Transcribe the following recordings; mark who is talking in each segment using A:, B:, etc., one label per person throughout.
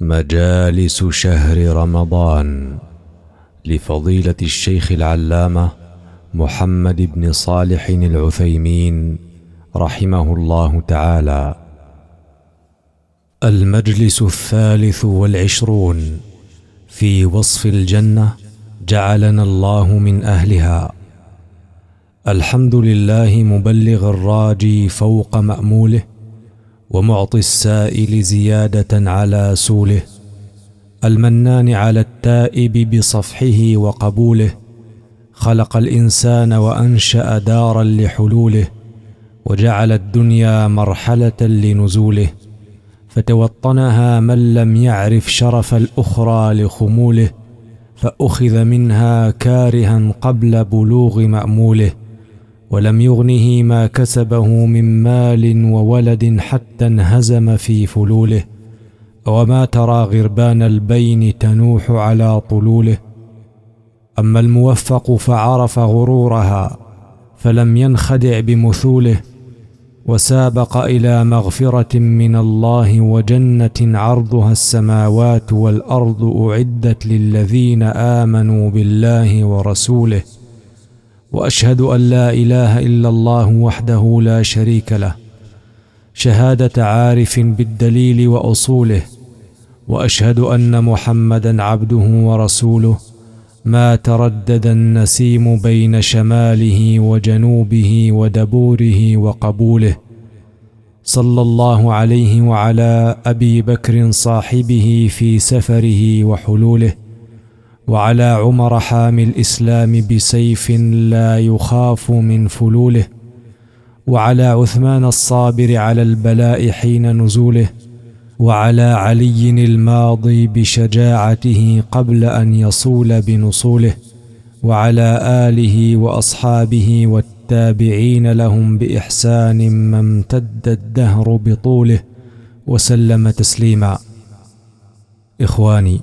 A: مجالس شهر رمضان لفضيله الشيخ العلامه محمد بن صالح العثيمين رحمه الله تعالى المجلس الثالث والعشرون في وصف الجنه جعلنا الله من اهلها الحمد لله مبلغ الراجي فوق ماموله ومعطي السائل زياده على سوله المنان على التائب بصفحه وقبوله خلق الانسان وانشا دارا لحلوله وجعل الدنيا مرحله لنزوله فتوطنها من لم يعرف شرف الاخرى لخموله فاخذ منها كارها قبل بلوغ ماموله ولم يغنه ما كسبه من مال وولد حتى انهزم في فلوله وما ترى غربان البين تنوح على طلوله اما الموفق فعرف غرورها فلم ينخدع بمثوله وسابق الى مغفره من الله وجنه عرضها السماوات والارض اعدت للذين امنوا بالله ورسوله واشهد ان لا اله الا الله وحده لا شريك له شهاده عارف بالدليل واصوله واشهد ان محمدا عبده ورسوله ما تردد النسيم بين شماله وجنوبه ودبوره وقبوله صلى الله عليه وعلى ابي بكر صاحبه في سفره وحلوله وعلى عمر حامي الاسلام بسيف لا يخاف من فلوله وعلى عثمان الصابر على البلاء حين نزوله وعلى علي الماضي بشجاعته قبل ان يصول بنصوله وعلى اله واصحابه والتابعين لهم باحسان ما امتد الدهر بطوله وسلم تسليما اخواني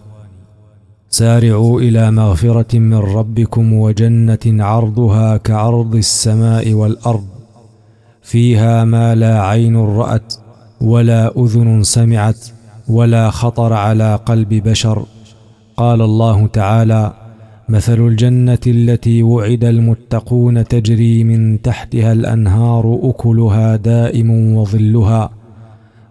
A: سارعوا الى مغفره من ربكم وجنه عرضها كعرض السماء والارض فيها ما لا عين رات ولا اذن سمعت ولا خطر على قلب بشر قال الله تعالى مثل الجنه التي وعد المتقون تجري من تحتها الانهار اكلها دائم وظلها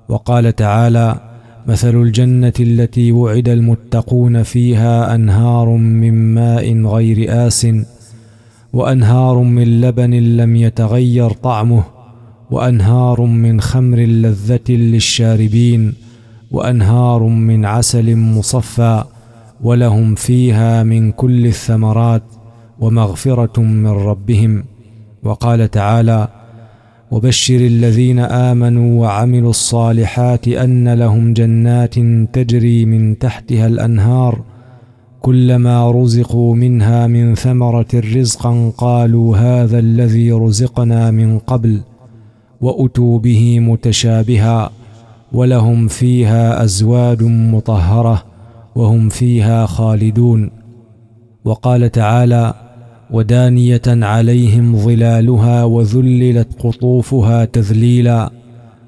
A: وقال تعالى مثل الجنة التي وعد المتقون فيها أنهار من ماء غير آسٍ وانهار من لبن لم يتغير طعمه وانهار من خمر لذه للشاربين وانهار من عسل مصفى ولهم فيها من كل الثمرات ومغفره من ربهم وقال تعالى وبشر الذين امنوا وعملوا الصالحات ان لهم جنات تجري من تحتها الانهار كلما رزقوا منها من ثمره رزقا قالوا هذا الذي رزقنا من قبل واتوا به متشابها ولهم فيها ازواج مطهره وهم فيها خالدون وقال تعالى ودانيه عليهم ظلالها وذللت قطوفها تذليلا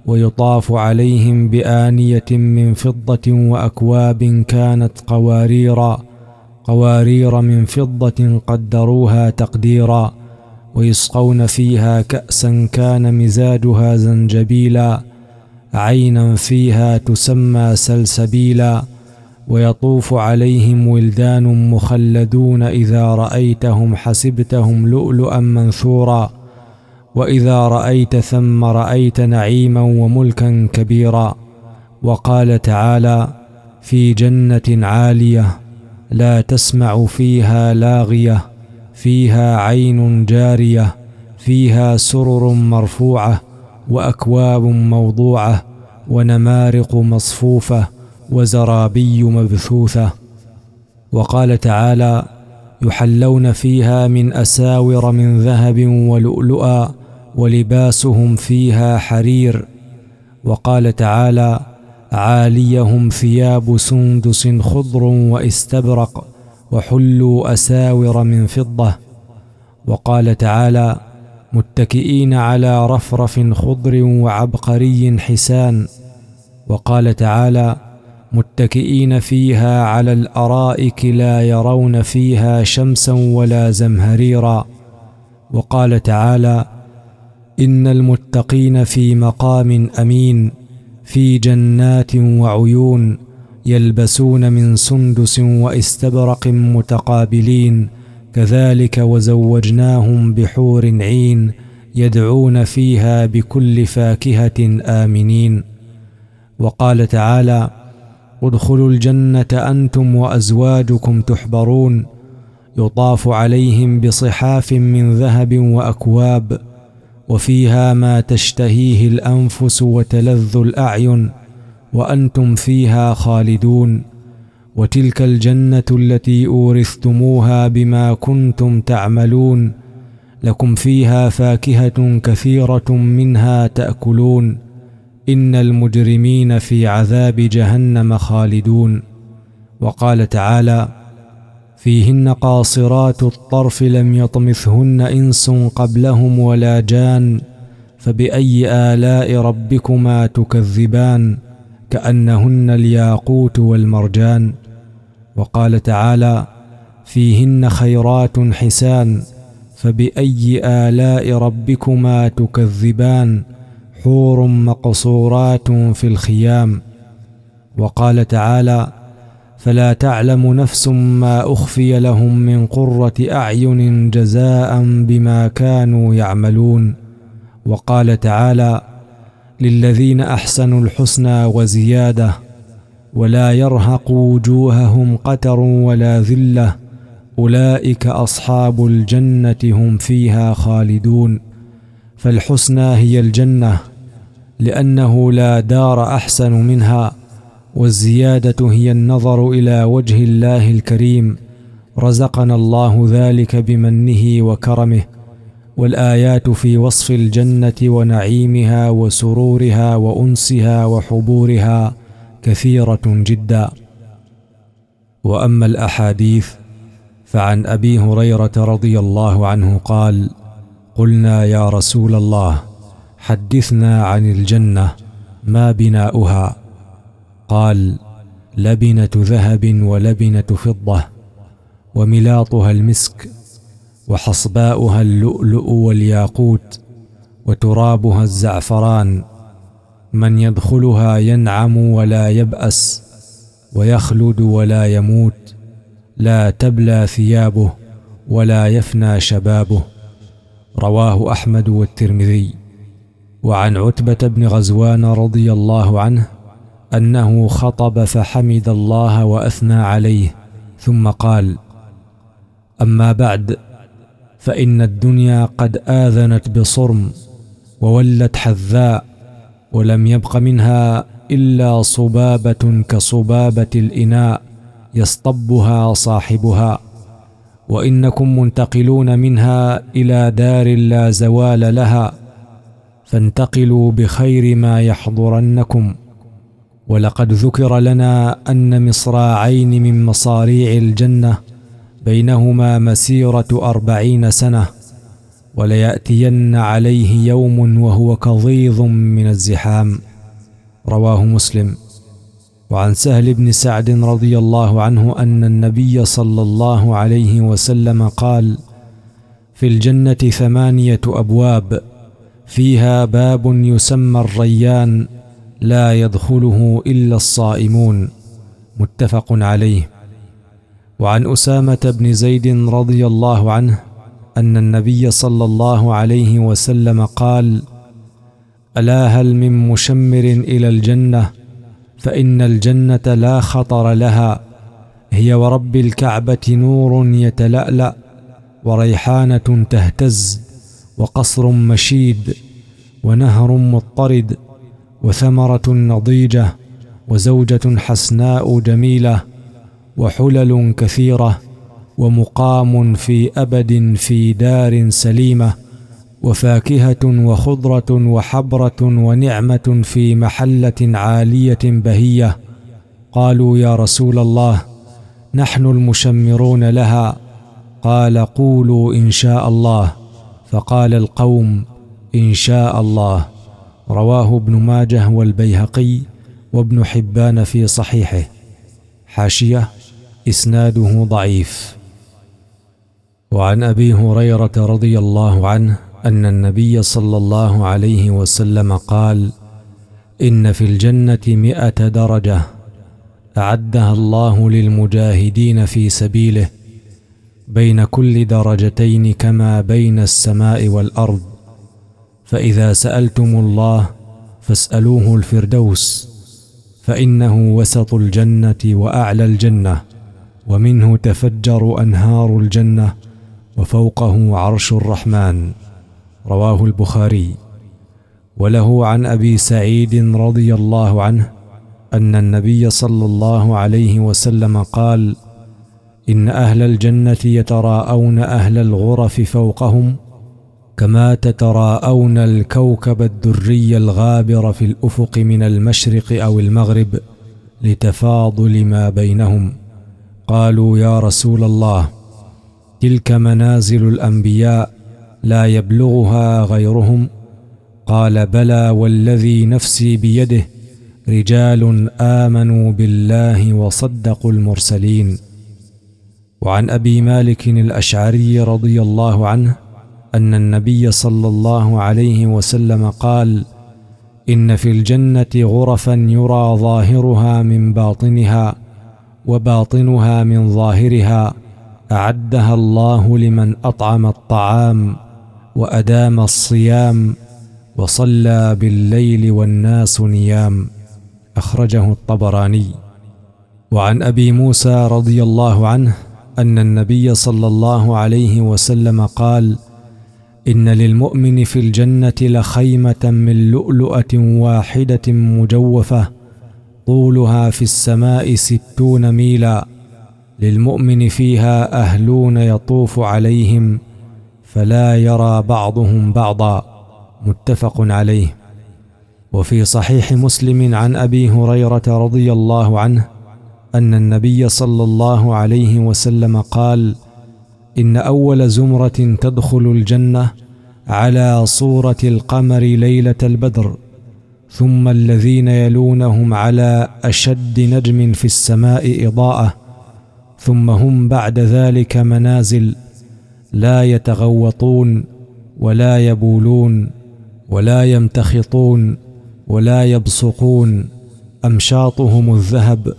A: ويطاف عليهم بانيه من فضه واكواب كانت قواريرا قوارير من فضه قدروها تقديرا ويسقون فيها كاسا كان مزاجها زنجبيلا عينا فيها تسمى سلسبيلا ويطوف عليهم ولدان مخلدون اذا رايتهم حسبتهم لؤلؤا منثورا واذا رايت ثم رايت نعيما وملكا كبيرا وقال تعالى في جنه عاليه لا تسمع فيها لاغيه فيها عين جاريه فيها سرر مرفوعه واكواب موضوعه ونمارق مصفوفه وزرابي مبثوثه وقال تعالى يحلون فيها من اساور من ذهب ولؤلؤا ولباسهم فيها حرير وقال تعالى عاليهم ثياب سندس خضر واستبرق وحلوا اساور من فضه وقال تعالى متكئين على رفرف خضر وعبقري حسان وقال تعالى متكئين فيها على الارائك لا يرون فيها شمسا ولا زمهريرا وقال تعالى ان المتقين في مقام امين في جنات وعيون يلبسون من سندس واستبرق متقابلين كذلك وزوجناهم بحور عين يدعون فيها بكل فاكهه امنين وقال تعالى ادخلوا الجنه انتم وازواجكم تحبرون يطاف عليهم بصحاف من ذهب واكواب وفيها ما تشتهيه الانفس وتلذ الاعين وانتم فيها خالدون وتلك الجنه التي اورثتموها بما كنتم تعملون لكم فيها فاكهه كثيره منها تاكلون ان المجرمين في عذاب جهنم خالدون وقال تعالى فيهن قاصرات الطرف لم يطمثهن انس قبلهم ولا جان فباي الاء ربكما تكذبان كانهن الياقوت والمرجان وقال تعالى فيهن خيرات حسان فباي الاء ربكما تكذبان حور مقصورات في الخيام وقال تعالى فلا تعلم نفس ما اخفي لهم من قره اعين جزاء بما كانوا يعملون وقال تعالى للذين احسنوا الحسنى وزياده ولا يرهق وجوههم قتر ولا ذله اولئك اصحاب الجنه هم فيها خالدون فالحسنى هي الجنه لانه لا دار احسن منها والزياده هي النظر الى وجه الله الكريم رزقنا الله ذلك بمنه وكرمه والايات في وصف الجنه ونعيمها وسرورها وانسها وحبورها كثيره جدا واما الاحاديث فعن ابي هريره رضي الله عنه قال قلنا يا رسول الله حدثنا عن الجنه ما بناؤها قال لبنه ذهب ولبنه فضه وملاطها المسك وحصباؤها اللؤلؤ والياقوت وترابها الزعفران من يدخلها ينعم ولا يباس ويخلد ولا يموت لا تبلى ثيابه ولا يفنى شبابه رواه احمد والترمذي وعن عتبه بن غزوان رضي الله عنه انه خطب فحمد الله واثنى عليه ثم قال اما بعد فان الدنيا قد اذنت بصرم وولت حذاء ولم يبق منها الا صبابه كصبابه الاناء يصطبها صاحبها وانكم منتقلون منها الى دار لا زوال لها فانتقلوا بخير ما يحضرنكم ولقد ذكر لنا ان مصراعين من مصاريع الجنه بينهما مسيره اربعين سنه ولياتين عليه يوم وهو كظيظ من الزحام رواه مسلم وعن سهل بن سعد رضي الله عنه ان النبي صلى الله عليه وسلم قال في الجنه ثمانيه ابواب فيها باب يسمى الريان لا يدخله الا الصائمون متفق عليه وعن اسامه بن زيد رضي الله عنه ان النبي صلى الله عليه وسلم قال الا هل من مشمر الى الجنه فان الجنه لا خطر لها هي ورب الكعبه نور يتلالا وريحانه تهتز وقصر مشيد ونهر مضطرد وثمره نضيجه وزوجه حسناء جميله وحلل كثيره ومقام في ابد في دار سليمه وفاكهه وخضره وحبره ونعمه في محله عاليه بهيه قالوا يا رسول الله نحن المشمرون لها قال قولوا ان شاء الله فقال القوم ان شاء الله رواه ابن ماجه والبيهقي وابن حبان في صحيحه حاشيه اسناده ضعيف وعن ابي هريره رضي الله عنه ان النبي صلى الله عليه وسلم قال ان في الجنه مائه درجه اعدها الله للمجاهدين في سبيله بين كل درجتين كما بين السماء والارض فاذا سالتم الله فاسالوه الفردوس فانه وسط الجنه واعلى الجنه ومنه تفجر انهار الجنه وفوقه عرش الرحمن رواه البخاري وله عن ابي سعيد رضي الله عنه ان النبي صلى الله عليه وسلم قال ان اهل الجنه يتراءون اهل الغرف فوقهم كما تتراءون الكوكب الدري الغابر في الافق من المشرق او المغرب لتفاضل ما بينهم قالوا يا رسول الله تلك منازل الانبياء لا يبلغها غيرهم قال بلى والذي نفسي بيده رجال امنوا بالله وصدقوا المرسلين وعن ابي مالك الاشعري رضي الله عنه ان النبي صلى الله عليه وسلم قال ان في الجنه غرفا يرى ظاهرها من باطنها وباطنها من ظاهرها اعدها الله لمن اطعم الطعام وادام الصيام وصلى بالليل والناس نيام اخرجه الطبراني وعن ابي موسى رضي الله عنه ان النبي صلى الله عليه وسلم قال ان للمؤمن في الجنه لخيمه من لؤلؤه واحده مجوفه طولها في السماء ستون ميلا للمؤمن فيها اهلون يطوف عليهم فلا يرى بعضهم بعضا متفق عليه وفي صحيح مسلم عن ابي هريره رضي الله عنه ان النبي صلى الله عليه وسلم قال ان اول زمره تدخل الجنه على صوره القمر ليله البدر ثم الذين يلونهم على اشد نجم في السماء اضاءه ثم هم بعد ذلك منازل لا يتغوطون ولا يبولون ولا يمتخطون ولا يبصقون امشاطهم الذهب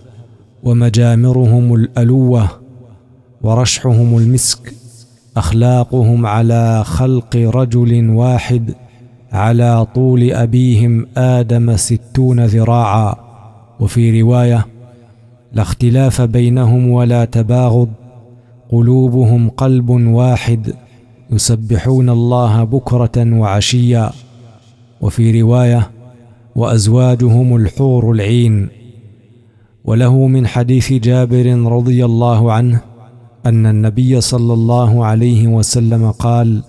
A: ومجامرهم الالوه ورشحهم المسك اخلاقهم على خلق رجل واحد على طول ابيهم ادم ستون ذراعا وفي روايه لا اختلاف بينهم ولا تباغض قلوبهم قلب واحد يسبحون الله بكره وعشيا وفي روايه وازواجهم الحور العين وله من حديث جابر رضي الله عنه ان النبي صلى الله عليه وسلم قال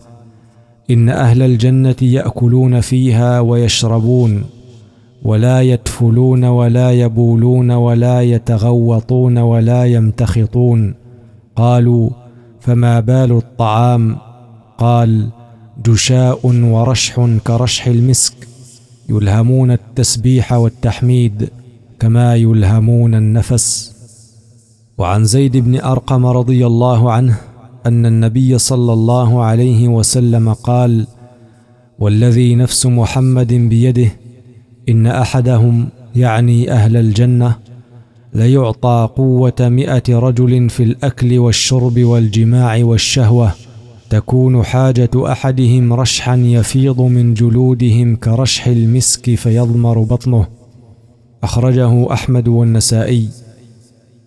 A: ان اهل الجنه ياكلون فيها ويشربون ولا يتفلون ولا يبولون ولا يتغوطون ولا يمتخطون قالوا فما بال الطعام قال جشاء ورشح كرشح المسك يلهمون التسبيح والتحميد كما يلهمون النفس وعن زيد بن ارقم رضي الله عنه ان النبي صلى الله عليه وسلم قال والذي نفس محمد بيده ان احدهم يعني اهل الجنه ليعطى قوه مائه رجل في الاكل والشرب والجماع والشهوه تكون حاجه احدهم رشحا يفيض من جلودهم كرشح المسك فيضمر بطنه اخرجه احمد والنسائي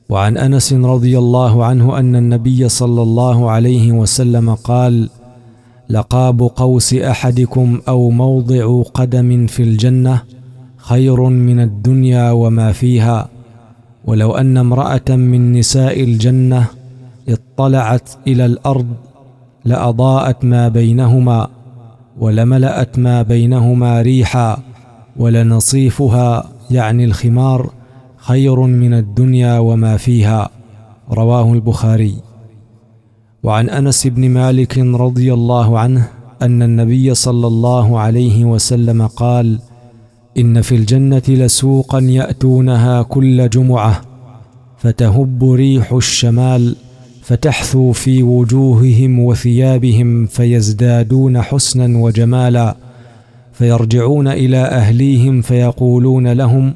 A: وعن انس رضي الله عنه ان النبي صلى الله عليه وسلم قال لقاب قوس احدكم او موضع قدم في الجنه خير من الدنيا وما فيها ولو ان امراه من نساء الجنه اطلعت الى الارض لاضاءت ما بينهما ولملات ما بينهما ريحا ولنصيفها يعني الخمار خير من الدنيا وما فيها رواه البخاري وعن انس بن مالك رضي الله عنه ان النبي صلى الله عليه وسلم قال ان في الجنه لسوقا ياتونها كل جمعه فتهب ريح الشمال فتحثو في وجوههم وثيابهم فيزدادون حسنا وجمالا فيرجعون الى اهليهم فيقولون لهم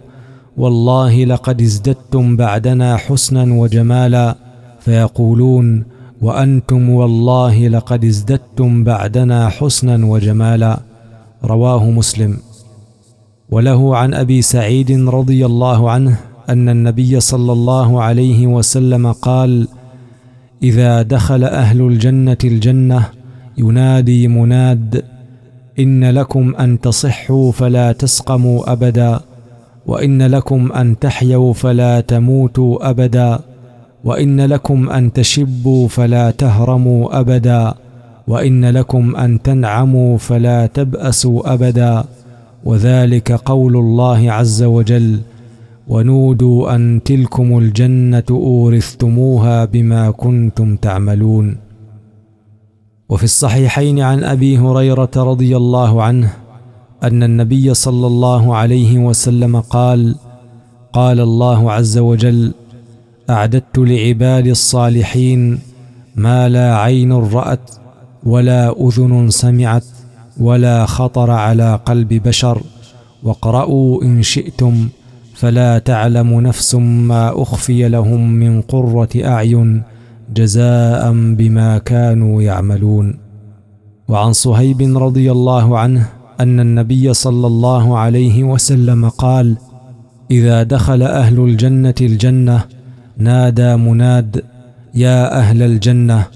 A: والله لقد ازددتم بعدنا حسنا وجمالا فيقولون وانتم والله لقد ازددتم بعدنا حسنا وجمالا رواه مسلم وله عن ابي سعيد رضي الله عنه ان النبي صلى الله عليه وسلم قال اذا دخل اهل الجنه الجنه ينادي مناد ان لكم ان تصحوا فلا تسقموا ابدا وان لكم ان تحيوا فلا تموتوا ابدا وان لكم ان تشبوا فلا تهرموا ابدا وان لكم ان تنعموا فلا تباسوا ابدا وذلك قول الله عز وجل ونودوا ان تلكم الجنه اورثتموها بما كنتم تعملون وفي الصحيحين عن ابي هريره رضي الله عنه ان النبي صلى الله عليه وسلم قال قال الله عز وجل اعددت لعبادي الصالحين ما لا عين رات ولا اذن سمعت ولا خطر على قلب بشر واقرأوا إن شئتم فلا تعلم نفس ما أخفي لهم من قرة أعين جزاء بما كانوا يعملون وعن صهيب رضي الله عنه ان النبي صلى الله عليه وسلم قال اذا دخل اهل الجنه الجنه نادى مناد يا اهل الجنه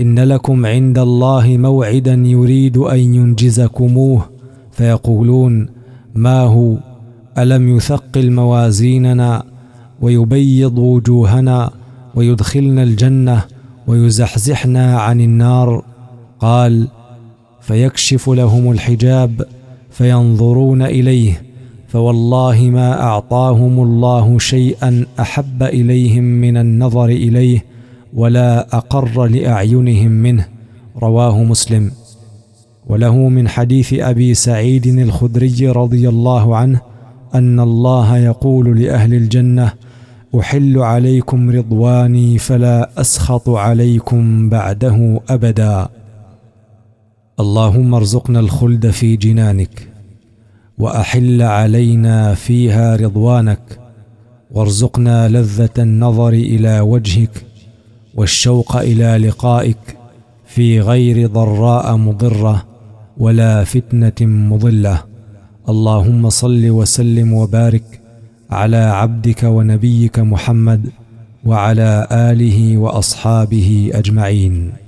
A: ان لكم عند الله موعدا يريد ان ينجزكموه فيقولون ما هو الم يثقل موازيننا ويبيض وجوهنا ويدخلنا الجنه ويزحزحنا عن النار قال فيكشف لهم الحجاب فينظرون اليه فوالله ما اعطاهم الله شيئا احب اليهم من النظر اليه ولا اقر لاعينهم منه رواه مسلم وله من حديث ابي سعيد الخدري رضي الله عنه ان الله يقول لاهل الجنه احل عليكم رضواني فلا اسخط عليكم بعده ابدا اللهم ارزقنا الخلد في جنانك واحل علينا فيها رضوانك وارزقنا لذه النظر الى وجهك والشوق الى لقائك في غير ضراء مضره ولا فتنه مضله اللهم صل وسلم وبارك على عبدك ونبيك محمد وعلى اله واصحابه اجمعين